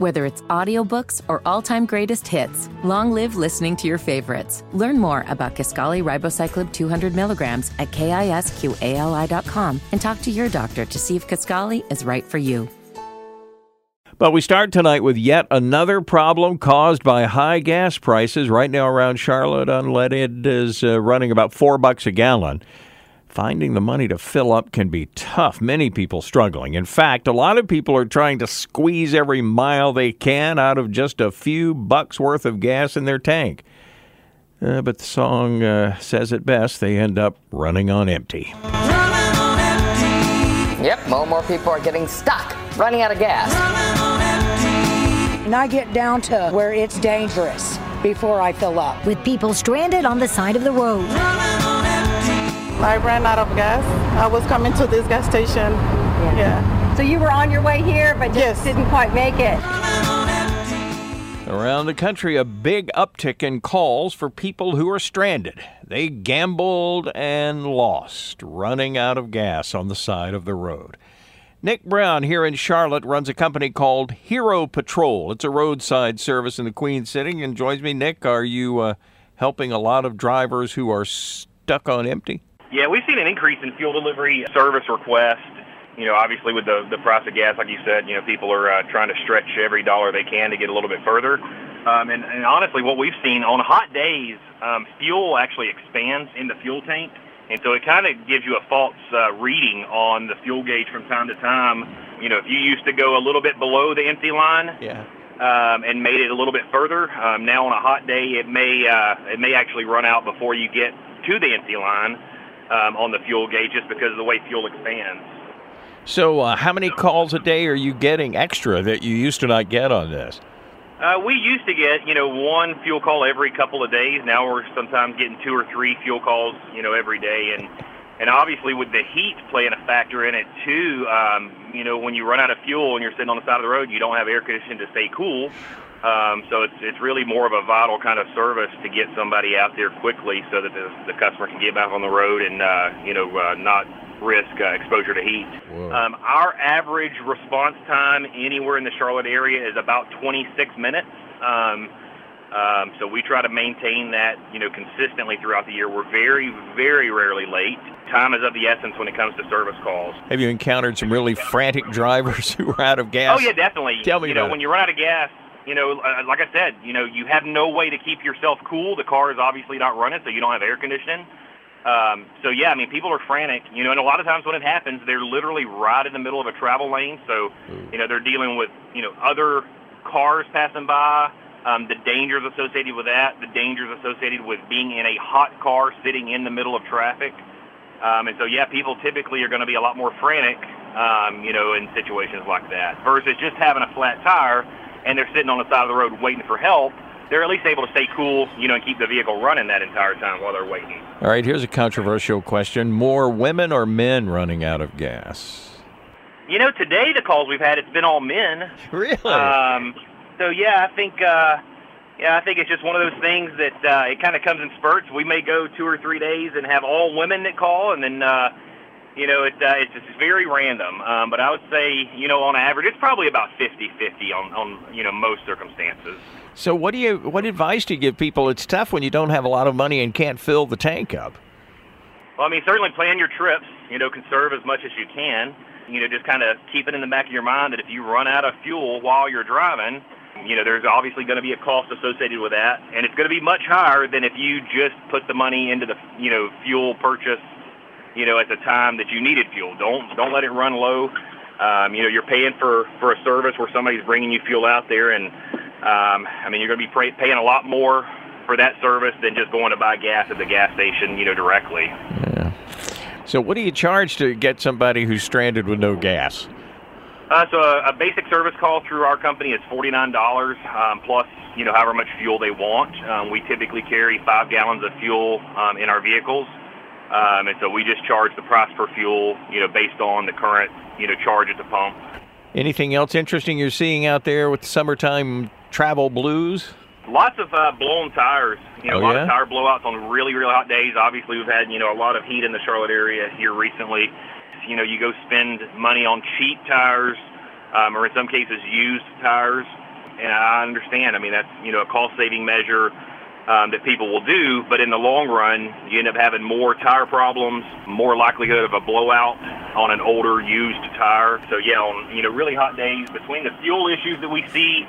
Whether it's audiobooks or all-time greatest hits, long live listening to your favorites. Learn more about Kisqali Ribociclib 200 milligrams at kisqali.com and talk to your doctor to see if Kisqali is right for you. But we start tonight with yet another problem caused by high gas prices. Right now around Charlotte, unleaded is uh, running about four bucks a gallon. Finding the money to fill up can be tough. Many people struggling. In fact, a lot of people are trying to squeeze every mile they can out of just a few bucks worth of gas in their tank. Uh, but the song uh, says it best they end up running on empty. Yep, more and more people are getting stuck, running out of gas. And I get down to where it's dangerous before I fill up. With people stranded on the side of the road. I ran out of gas. I was coming to this gas station. Yeah. yeah. So you were on your way here, but just yes. didn't quite make it. Around the country, a big uptick in calls for people who are stranded. They gambled and lost, running out of gas on the side of the road. Nick Brown here in Charlotte runs a company called Hero Patrol. It's a roadside service in the Queen City and joins me. Nick, are you uh, helping a lot of drivers who are stuck on empty? Yeah, we've seen an increase in fuel delivery service requests you know, obviously with the the price of gas, like you said, you know, people are uh, trying to stretch every dollar they can to get a little bit further. Um, and, and honestly, what we've seen on hot days, um, fuel actually expands in the fuel tank, and so it kind of gives you a false uh, reading on the fuel gauge from time to time. You know, if you used to go a little bit below the empty line, yeah. Um, and made it a little bit further. Um, now on a hot day, it may uh, it may actually run out before you get to the empty line um, on the fuel gauge, just because of the way fuel expands. So, uh, how many calls a day are you getting extra that you used to not get on this? Uh, we used to get, you know, one fuel call every couple of days. Now we're sometimes getting two or three fuel calls, you know, every day. And and obviously with the heat playing a factor in it too, um, you know, when you run out of fuel and you're sitting on the side of the road, you don't have air conditioning to stay cool. Um, so it's it's really more of a vital kind of service to get somebody out there quickly so that the, the customer can get back on the road and uh, you know uh, not risk uh, exposure to heat. Um, our average response time anywhere in the Charlotte area is about 26 minutes. Um, um, so we try to maintain that, you know, consistently throughout the year. We're very, very rarely late. Time is of the essence when it comes to service calls. Have you encountered some really frantic drivers who are out of gas? Oh yeah, definitely. Tell me you know, about when you run out of gas, you know, uh, like I said, you know, you have no way to keep yourself cool. The car is obviously not running, so you don't have air conditioning. Um, so yeah, I mean, people are frantic, you know, and a lot of times when it happens, they're literally right in the middle of a travel lane. So, you know, they're dealing with, you know, other cars passing by, um, the dangers associated with that, the dangers associated with being in a hot car sitting in the middle of traffic. Um, and so, yeah, people typically are going to be a lot more frantic, um, you know, in situations like that versus just having a flat tire and they're sitting on the side of the road waiting for help. They're at least able to stay cool, you know, and keep the vehicle running that entire time while they're waiting. All right, here's a controversial question: More women or men running out of gas? You know, today the calls we've had, it's been all men. Really? Um, so yeah, I think uh, yeah, I think it's just one of those things that uh, it kind of comes in spurts. We may go two or three days and have all women that call, and then uh, you know it, uh, it's just very random. Um, but I would say you know on average it's probably about 50-50 on on you know most circumstances. So, what do you? What advice do you give people? It's tough when you don't have a lot of money and can't fill the tank up. Well, I mean, certainly plan your trips. You know, conserve as much as you can. You know, just kind of keep it in the back of your mind that if you run out of fuel while you're driving, you know, there's obviously going to be a cost associated with that, and it's going to be much higher than if you just put the money into the, you know, fuel purchase, you know, at the time that you needed fuel. Don't don't let it run low. Um, you know, you're paying for for a service where somebody's bringing you fuel out there, and um, I mean, you're going to be pay, paying a lot more for that service than just going to buy gas at the gas station, you know, directly. Yeah. So, what do you charge to get somebody who's stranded with no gas? Uh, so a, a basic service call through our company is forty nine dollars um, plus you know however much fuel they want. Um, we typically carry five gallons of fuel um, in our vehicles, um, and so we just charge the price per fuel you know based on the current you know charge at the pump. Anything else interesting you're seeing out there with the summertime travel blues? Lots of uh, blown tires. You know, Oh, a lot yeah? of tire blowouts on really, really hot days. Obviously, we've had you know a lot of heat in the Charlotte area here recently. You know, you go spend money on cheap tires, um, or in some cases used tires. and I understand. I mean, that's you know a cost-saving measure um, that people will do, but in the long run, you end up having more tire problems, more likelihood of a blowout on an older used tire. So yeah, on you know really hot days, between the fuel issues that we see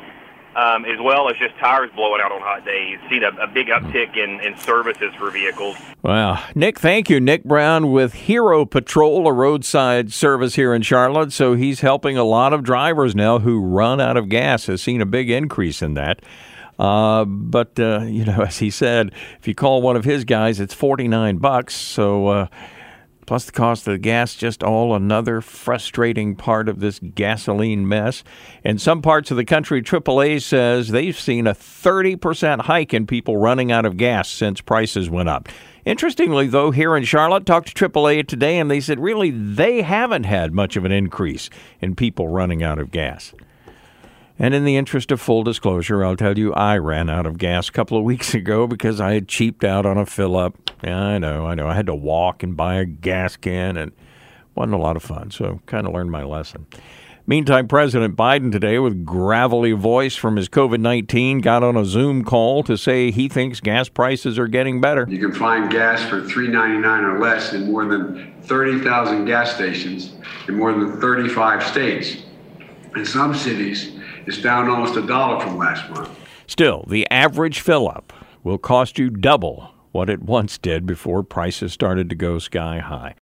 um, as well as just tires blowing out on hot days. Seen a, a big uptick in, in services for vehicles. Wow. Nick, thank you. Nick Brown with Hero Patrol, a roadside service here in Charlotte. So he's helping a lot of drivers now who run out of gas, has seen a big increase in that. Uh, but uh, you know, as he said, if you call one of his guys, it's forty nine bucks. So uh, plus the cost of the gas, just all another frustrating part of this gasoline mess. In some parts of the country, AAA says they've seen a 30% hike in people running out of gas since prices went up. Interestingly, though, here in Charlotte, talked to AAA today, and they said really they haven't had much of an increase in people running out of gas. And in the interest of full disclosure, I'll tell you I ran out of gas a couple of weeks ago because I had cheaped out on a fill up. Yeah, I know, I know. I had to walk and buy a gas can and wasn't a lot of fun. So kind of learned my lesson. Meantime, President Biden today, with gravelly voice from his COVID 19, got on a Zoom call to say he thinks gas prices are getting better. You can find gas for $3.99 or less in more than 30,000 gas stations in more than 35 states. In some cities, it's down almost a dollar from last month. Still, the average fill up will cost you double what it once did before prices started to go sky high.